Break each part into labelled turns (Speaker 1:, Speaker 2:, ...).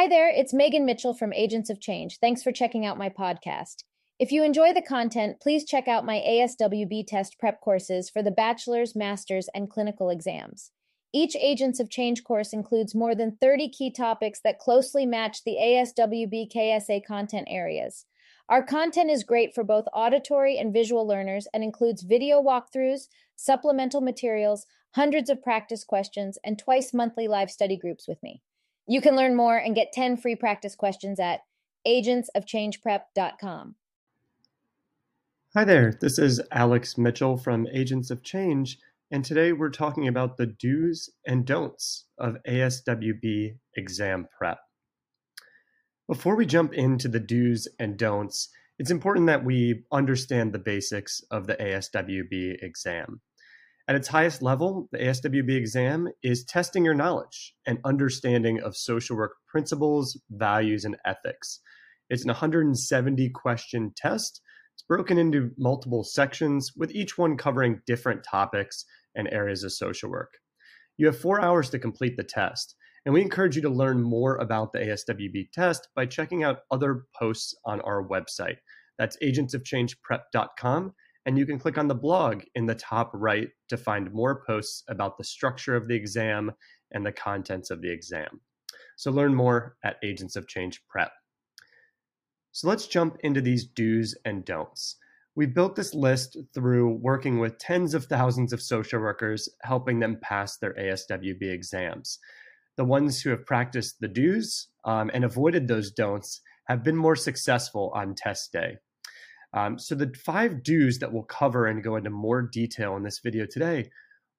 Speaker 1: Hi there, it's Meagan Mitchell from Agents of Change. Thanks for checking out my podcast. If you enjoy the content, please check out my ASWB test prep courses for the bachelor's, master's, and clinical exams. Each Agents of Change course includes more than 30 key topics that closely match the ASWB KSA content areas. Our content is great for both auditory and visual learners and includes video walkthroughs, supplemental materials, hundreds of practice questions, and twice monthly live study groups with me. You can learn more and get 10 free practice questions at agentsofchangeprep.com.
Speaker 2: Hi there, this is Alex Mitchell from Agents of Change, and today we're talking about the do's and don'ts of ASWB exam prep. Before we jump into the do's and don'ts, it's important that we understand the basics of the ASWB exam. At its highest level, the ASWB exam is testing your knowledge and understanding of social work principles, values, and ethics. It's an 170 question test it's broken into multiple sections, with each one covering different topics and areas of social work. You have four hours to complete the test, and we encourage you to learn more about the ASWB test by checking out other posts on our website. That's agentsofchangeprep.com, and you can click on the blog in the top right to find more posts about the structure of the exam and the contents of the exam. So learn more at Agents of Change Prep. So let's jump into these do's and don'ts. We built this list through working with tens of thousands of social workers, helping them pass their ASWB exams. The ones who have practiced the do's um, and avoided those don'ts have been more successful on test day. Um, so, the five do's that we'll cover and go into more detail in this video today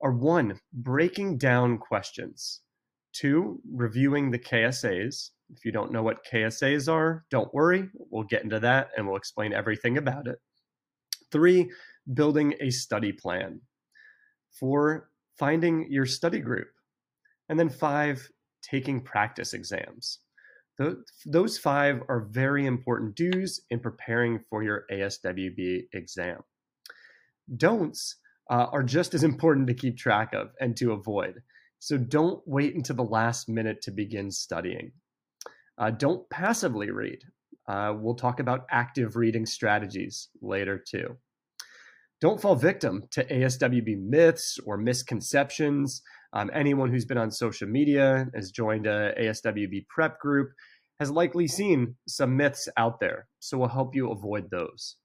Speaker 2: are one, breaking down questions, two, reviewing the KSAs, if you don't know what KSAs are, don't worry. We'll get into that and we'll explain everything about it. Three, building a study plan. Four, finding your study group. And then five, taking practice exams. Those five are very important do's in preparing for your ASWB exam. Don'ts uh, are just as important to keep track of and to avoid. So don't wait until the last minute to begin studying. Uh, don't passively read. Uh, we'll talk about active reading strategies later too. Don't fall victim to ASWB myths or misconceptions. Um, anyone who's been on social media, has joined a ASWB prep group, has likely seen some myths out there. So we'll help you avoid those.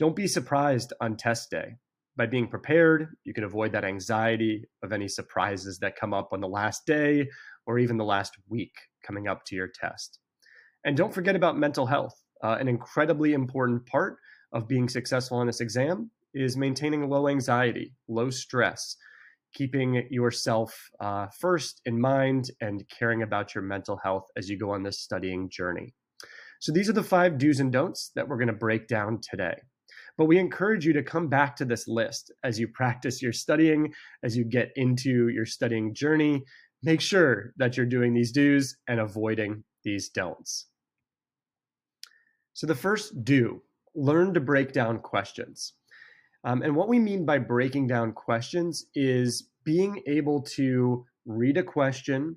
Speaker 2: Don't be surprised on test day. By being prepared, you can avoid that anxiety of any surprises that come up on the last day or even the last week coming up to your test. And don't forget about mental health. Uh, an incredibly important part of being successful on this exam is maintaining low anxiety, low stress, keeping yourself uh, first in mind and caring about your mental health as you go on this studying journey. So, these are the five do's and don'ts that we're going to break down today. But we encourage you to come back to this list as you practice your studying, as you get into your studying journey, make sure that you're doing these do's and avoiding these don'ts. So, the first do learn to break down questions. Um, and what we mean by breaking down questions is being able to read a question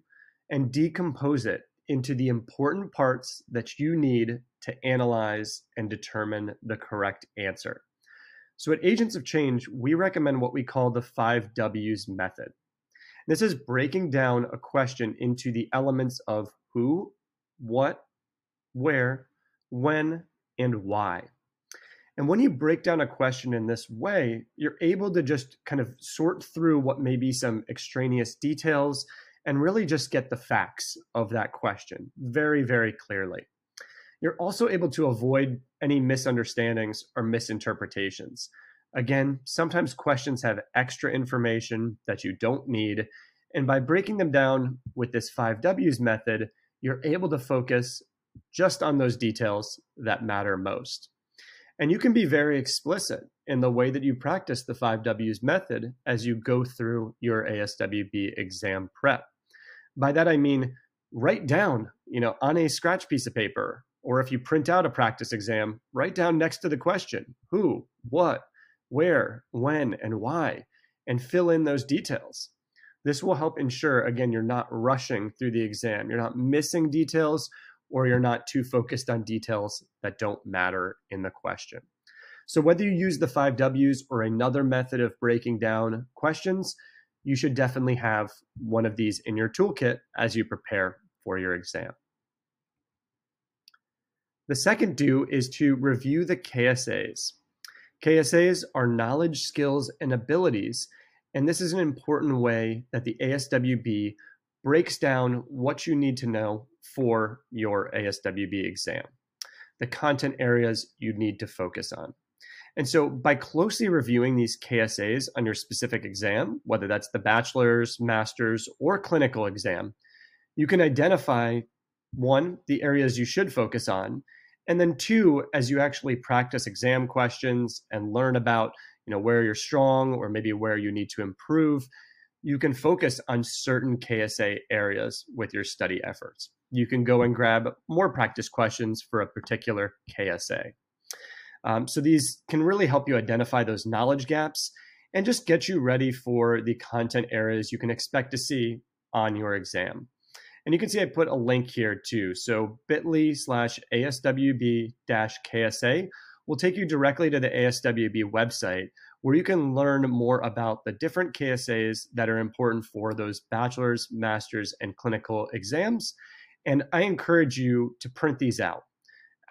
Speaker 2: and decompose it into the important parts that you need to analyze and determine the correct answer. So at Agents of Change, we recommend what we call the five W's method. This is breaking down a question into the elements of who, what, where, when, and why. And when you break down a question in this way, you're able to just kind of sort through what may be some extraneous details and really just get the facts of that question very, very clearly. You're also able to avoid any misunderstandings or misinterpretations. Again, sometimes questions have extra information that you don't need. And by breaking them down with this 5Ws method, you're able to focus just on those details that matter most. And you can be very explicit in the way that you practice the 5Ws method as you go through your ASWB exam prep. By that I mean write down, you know, on a scratch piece of paper or if you print out a practice exam, write down next to the question, who, what, where, when, and why, and fill in those details. This will help ensure, again, you're not rushing through the exam, you're not missing details, or you're not too focused on details that don't matter in the question. So, whether you use the five W's or another method of breaking down questions, you should definitely have one of these in your toolkit as you prepare for your exam. The second do is to review the KSAs. KSAs are knowledge, skills, and abilities, and this is an important way that the ASWB breaks down what you need to know for your ASWB exam, the content areas you need to focus on. And so, by closely reviewing these KSAs on your specific exam, whether that's the bachelor's, master's, or clinical exam, you can identify one, the areas you should focus on, and then two, as you actually practice exam questions and learn about you know where you're strong or maybe where you need to improve, you can focus on certain KSA areas with your study efforts. You can go and grab more practice questions for a particular KSA. Um, so these can really help you identify those knowledge gaps and just get you ready for the content areas you can expect to see on your exam. And you can see I put a link here too. So bit.ly slash ASWB dash KSA will take you directly to the ASWB website where you can learn more about the different KSAs that are important for those bachelor's, master's, and clinical exams. And I encourage you to print these out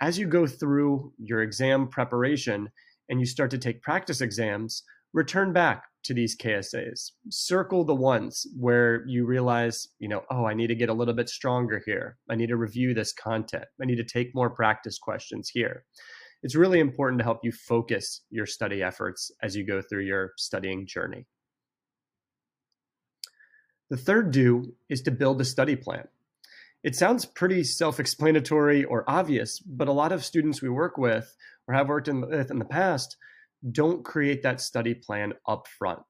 Speaker 2: as you go through your exam preparation and you start to take practice exams, return back to these KSAs. Circle the ones where you realize, you know, oh, I need to get a little bit stronger here. I need to review this content. I need to take more practice questions here. It's really important to help you focus your study efforts as you go through your studying journey. The third do is to build a study plan. It sounds pretty self explanatory or obvious, but a lot of students we work with or have worked in, with in the past don't create that study plan up front.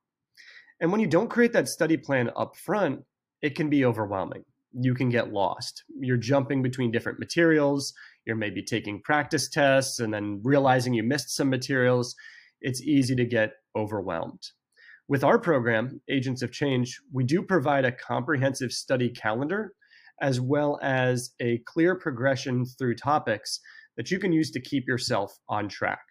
Speaker 2: And when you don't create that study plan up front, it can be overwhelming. You can get lost. You're jumping between different materials. You're maybe taking practice tests and then realizing you missed some materials. It's easy to get overwhelmed. With our program, Agents of Change, we do provide a comprehensive study calendar as well as a clear progression through topics that you can use to keep yourself on track.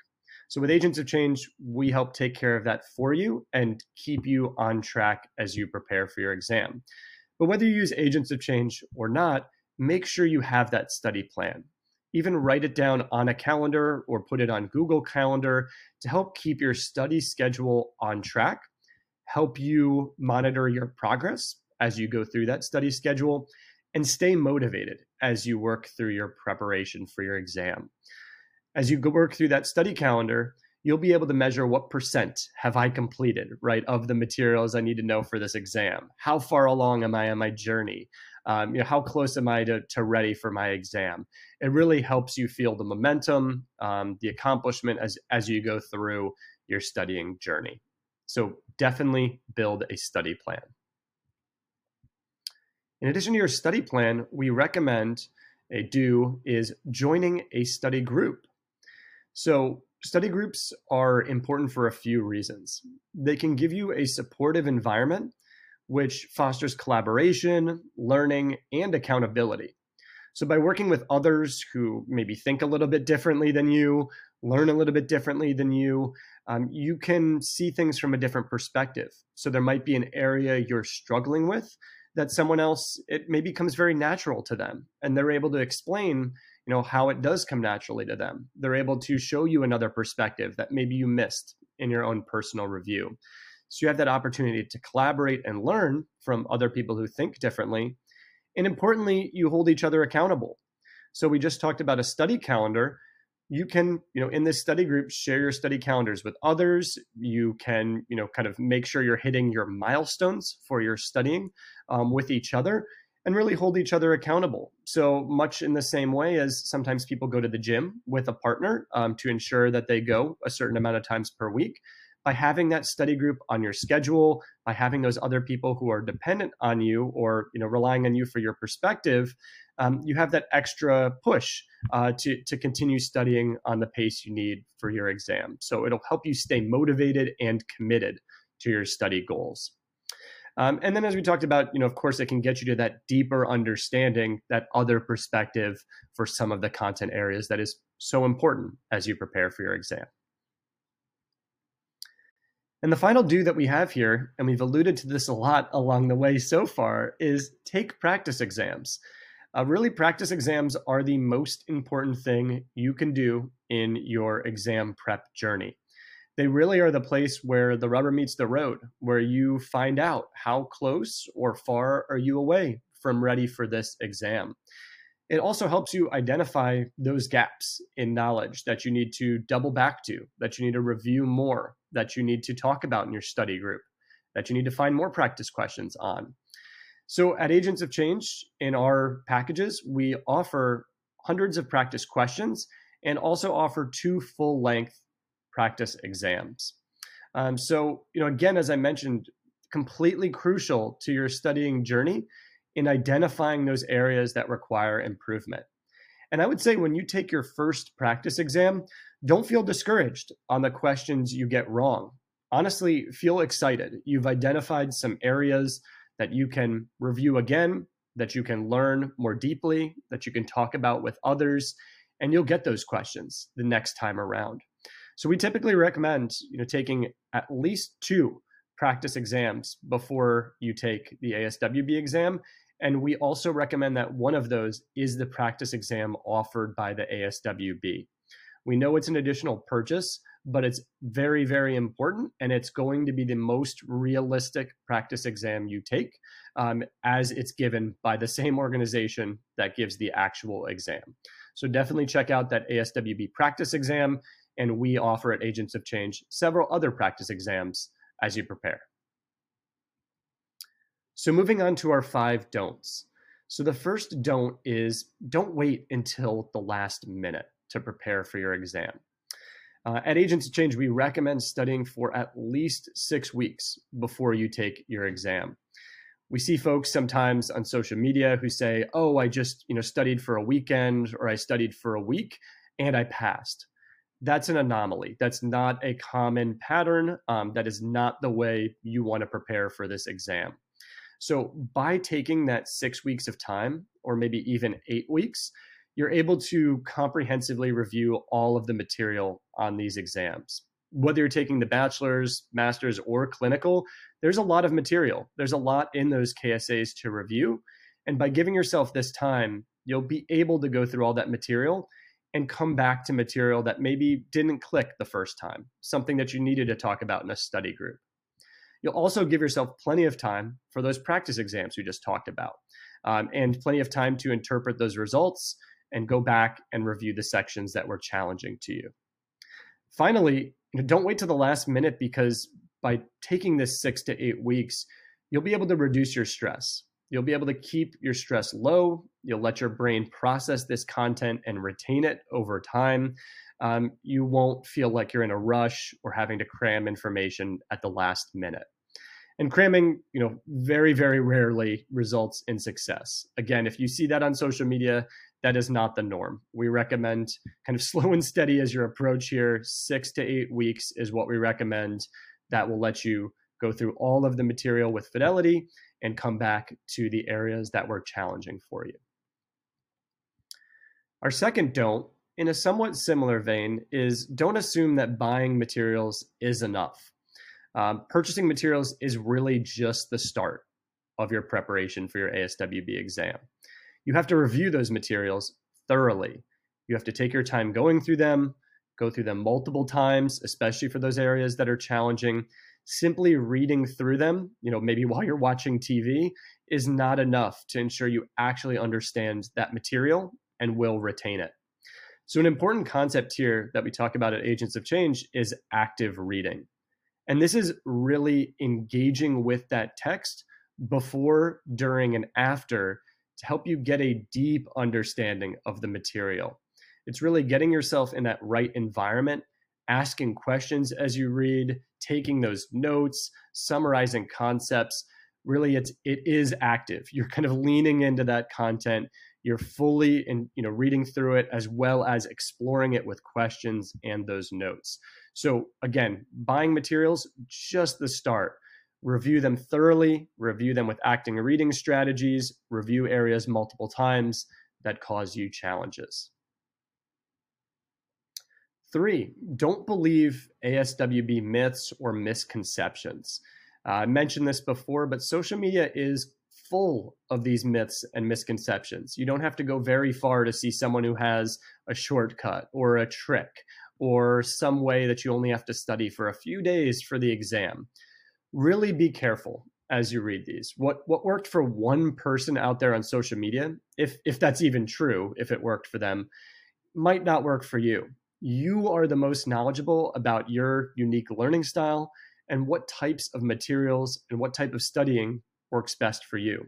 Speaker 2: So, with Agents of Change, we help take care of that for you and keep you on track as you prepare for your exam. But whether you use Agents of Change or not, make sure you have that study plan. Even write it down on a calendar or put it on Google Calendar to help keep your study schedule on track, help you monitor your progress as you go through that study schedule, and stay motivated as you work through your preparation for your exam. As you work through that study calendar, you'll be able to measure what percent have I completed, right, of the materials I need to know for this exam. How far along am I on my journey? Um, you know, how close am I to, to ready for my exam? It really helps you feel the momentum, um, the accomplishment as, as you go through your studying journey. So definitely build a study plan. In addition to your study plan, we recommend a do is joining a study group. So, study groups are important for a few reasons. They can give you a supportive environment which fosters collaboration, learning, and accountability. So, by working with others who maybe think a little bit differently than you, learn a little bit differently than you, um, you can see things from a different perspective. So, there might be an area you're struggling with that someone else it maybe comes very natural to them and they're able to explain you know how it does come naturally to them they're able to show you another perspective that maybe you missed in your own personal review so you have that opportunity to collaborate and learn from other people who think differently. And importantly you hold each other accountable. So we just talked about a study calendar. You can you know in this study group share your study calendars with others. You can you know kind of make sure you're hitting your milestones for your studying um, with each other and really hold each other accountable. So much in the same way as sometimes people go to the gym with a partner um, to ensure that they go a certain amount of times per week by having that study group on your schedule by having those other people who are dependent on you or you know relying on you for your perspective um, you have that extra push uh, to, to continue studying on the pace you need for your exam. So it'll help you stay motivated and committed to your study goals. Um, and then, as we talked about, you know, of course, it can get you to that deeper understanding, that other perspective for some of the content areas that is so important as you prepare for your exam. And the final do that we have here, and we've alluded to this a lot along the way so far, is take practice exams. Uh, really, practice exams are the most important thing you can do in your exam prep journey. They really are the place where the rubber meets the road, where you find out how close or far are you away from ready for this exam. It also helps you identify those gaps in knowledge that you need to double back to, that you need to review more, that you need to talk about in your study group, that you need to find more practice questions on. So at Agents of Change, in our packages, we offer hundreds of practice questions and also offer two full length practice exams. Um, so, you know, again, as I mentioned, completely crucial to your studying journey in identifying those areas that require improvement. And I would say when you take your first practice exam, don't feel discouraged on the questions you get wrong. Honestly, feel excited. You've identified some areas that you can review again, that you can learn more deeply, that you can talk about with others, and you'll get those questions the next time around. So we typically recommend, you know, taking at least two practice exams before you take the ASWB exam, and we also recommend that one of those is the practice exam offered by the ASWB. We know it's an additional purchase, but it's very, very important. And it's going to be the most realistic practice exam you take um, as it's given by the same organization that gives the actual exam. So definitely check out that ASWB practice exam. And we offer at Agents of Change several other practice exams as you prepare. So moving on to our five don'ts. So the first don't is don't wait until the last minute to prepare for your exam. Uh, at Agents of Change, we recommend studying for at least six weeks before you take your exam. We see folks sometimes on social media who say, "Oh, I just you know studied for a weekend or I studied for a week and I passed." That's an anomaly. That's not a common pattern. Um, that is not the way you want to prepare for this exam. So, by taking that six weeks of time, or maybe even eight weeks, you're able to comprehensively review all of the material on these exams. Whether you're taking the bachelor's, master's, or clinical, there's a lot of material. There's a lot in those KSAs to review. And by giving yourself this time, you'll be able to go through all that material and come back to material that maybe didn't click the first time, something that you needed to talk about in a study group. You'll also give yourself plenty of time for those practice exams we just talked about, um, and plenty of time to interpret those results and go back and review the sections that were challenging to you. Finally, you know, don't wait to the last minute because by taking this six to eight weeks, you'll be able to reduce your stress. You'll be able to keep your stress low. You'll let your brain process this content and retain it over time. Um, you won't feel like you're in a rush or having to cram information at the last minute. And cramming, you know, very, very rarely results in success. Again, if you see that on social media, that is not the norm. We recommend kind of slow and steady as your approach here. Six to eight weeks is what we recommend. That will let you go through all of the material with fidelity and come back to the areas that were challenging for you. Our second don't, in a somewhat similar vein, is don't assume that buying materials is enough. Um, purchasing materials is really just the start of your preparation for your ASWB exam you have to review those materials thoroughly. You have to take your time going through them, go through them multiple times, especially for those areas that are challenging. Simply reading through them, you know, maybe while you're watching TV, is not enough to ensure you actually understand that material and will retain it. So, an important concept here that we talk about at Agents of Change is active reading. And this is really engaging with that text before, during, and after to help you get a deep understanding of the material. It's really getting yourself in that right environment, asking questions as you read, taking those notes, summarizing concepts. Really, it's it is active. You're kind of leaning into that content. You're fully in, you know, reading through it as well as exploring it with questions and those notes. So again, buying materials, just the start. Review them thoroughly, review them with acting and reading strategies, review areas multiple times that cause you challenges. Three, don't believe ASWB myths or misconceptions. Uh, I mentioned this before, but social media is full of these myths and misconceptions. You don't have to go very far to see someone who has a shortcut or a trick or some way that you only have to study for a few days for the exam. Really be careful as you read these. What what worked for one person out there on social media, if if that's even true, if it worked for them, might not work for you. You are the most knowledgeable about your unique learning style and what types of materials and what type of studying works best for you.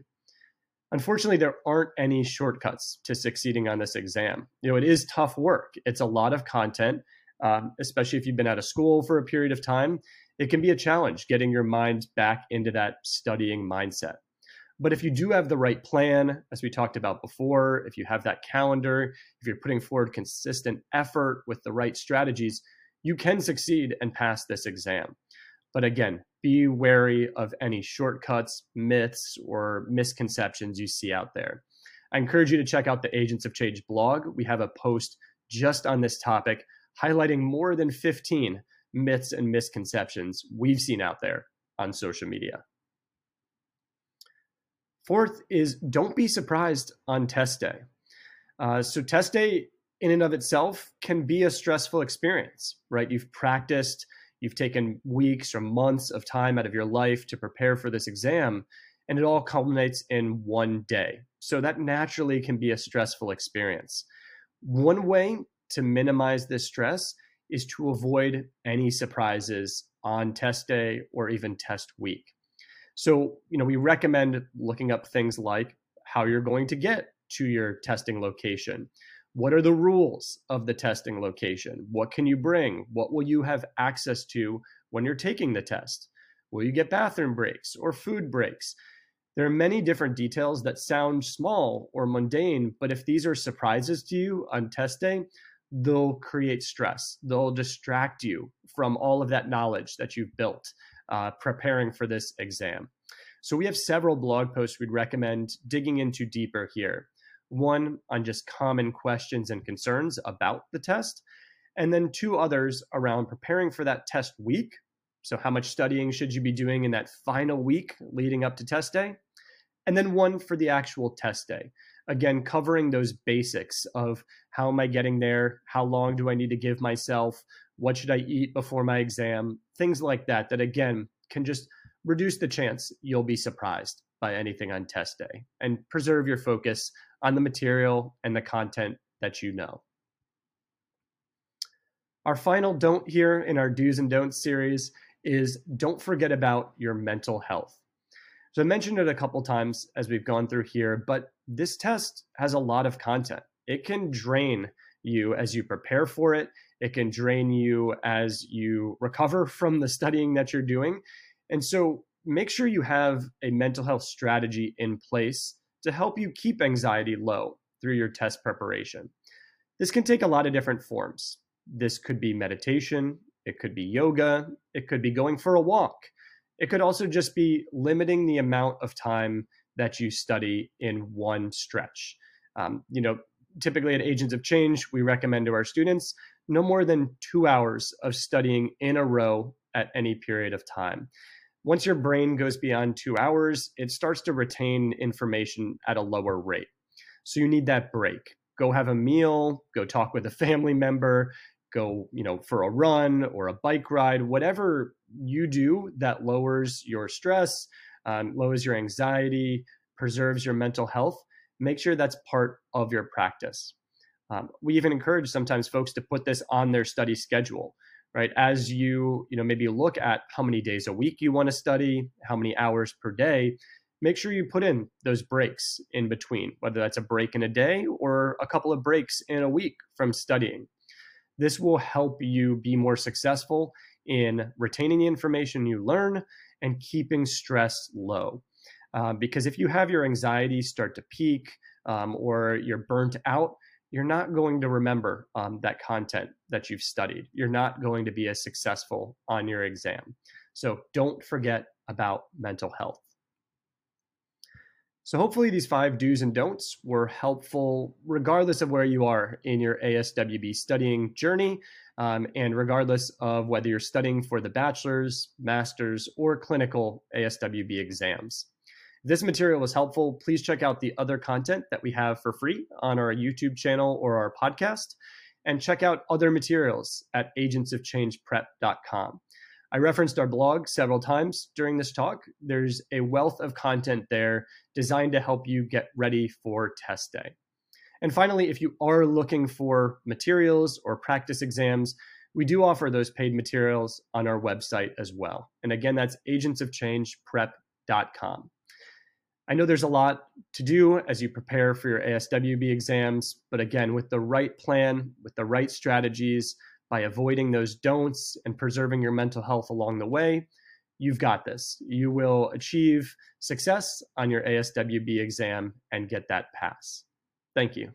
Speaker 2: Unfortunately, there aren't any shortcuts to succeeding on this exam. You know, it is tough work. It's a lot of content, um, especially if you've been out of school for a period of time. It can be a challenge getting your mind back into that studying mindset. But if you do have the right plan, as we talked about before, if you have that calendar, if you're putting forward consistent effort with the right strategies, you can succeed and pass this exam. But again, be wary of any shortcuts, myths, or misconceptions you see out there. I encourage you to check out the Agents of Change blog. We have a post just on this topic highlighting more than 15 myths and misconceptions we've seen out there on social media. Fourth is don't be surprised on test day. Uh, so, test day in and of itself can be a stressful experience, right? You've practiced You've taken weeks or months of time out of your life to prepare for this exam, and it all culminates in one day. So that naturally can be a stressful experience. One way to minimize this stress is to avoid any surprises on test day or even test week. So, you know, we recommend looking up things like how you're going to get to your testing location, what are the rules of the testing location? What can you bring? What will you have access to when you're taking the test? Will you get bathroom breaks or food breaks? There are many different details that sound small or mundane, but if these are surprises to you on test day, they'll create stress. They'll distract you from all of that knowledge that you've built uh, preparing for this exam. So, we have several blog posts we'd recommend digging into deeper here one on just common questions and concerns about the test, and then two others around preparing for that test week. So, how much studying should you be doing in that final week leading up to test day? And then one for the actual test day. Again, covering those basics of how am I getting there? How long do I need to give myself? What should I eat before my exam? Things like that, that again can just reduce the chance you'll be surprised by anything on test day and preserve your focus on the material and the content that you know. Our final don't here in our do's and don'ts series is don't forget about your mental health. So I mentioned it a couple times as we've gone through here, but this test has a lot of content. It can drain you as you prepare for it. It can drain you as you recover from the studying that you're doing. And so make sure you have a mental health strategy in place to help you keep anxiety low through your test preparation. This can take a lot of different forms. This could be meditation, it could be yoga, it could be going for a walk. It could also just be limiting the amount of time that you study in one stretch. Um, you know, typically at Agents of Change, we recommend to our students no more than two hours of studying in a row at any period of time once your brain goes beyond two hours, it starts to retain information at a lower rate. So you need that break. Go have a meal, go talk with a family member, go, you know, for a run or a bike ride, whatever you do that lowers your stress, um, lowers your anxiety, preserves your mental health, make sure that's part of your practice. Um, we even encourage sometimes folks to put this on their study schedule right? As you you know maybe look at how many days a week you want to study how many hours per day make sure you put in those breaks in between whether that's a break in a day or a couple of breaks in a week from studying. This will help you be more successful in retaining the information you learn and keeping stress low. Uh, because if you have your anxiety start to peak um, or you're burnt out you're not going to remember um, that content that you've studied. You're not going to be as successful on your exam. So don't forget about mental health. So, hopefully, these five do's and don'ts were helpful regardless of where you are in your ASWB studying journey, um, and regardless of whether you're studying for the bachelor's, master's, or clinical ASWB exams. This material was helpful, please check out the other content that we have for free on our YouTube channel or our podcast, and check out other materials at agentsofchangeprep.com. I referenced our blog several times during this talk. There's a wealth of content there designed to help you get ready for test day. And finally, if you are looking for materials or practice exams, we do offer those paid materials on our website as well. And again, that's agentsofchangeprep.com. I know there's a lot to do as you prepare for your ASWB exams, but again, with the right plan, with the right strategies, by avoiding those don'ts and preserving your mental health along the way, you've got this. You will achieve success on your ASWB exam and get that pass. Thank you.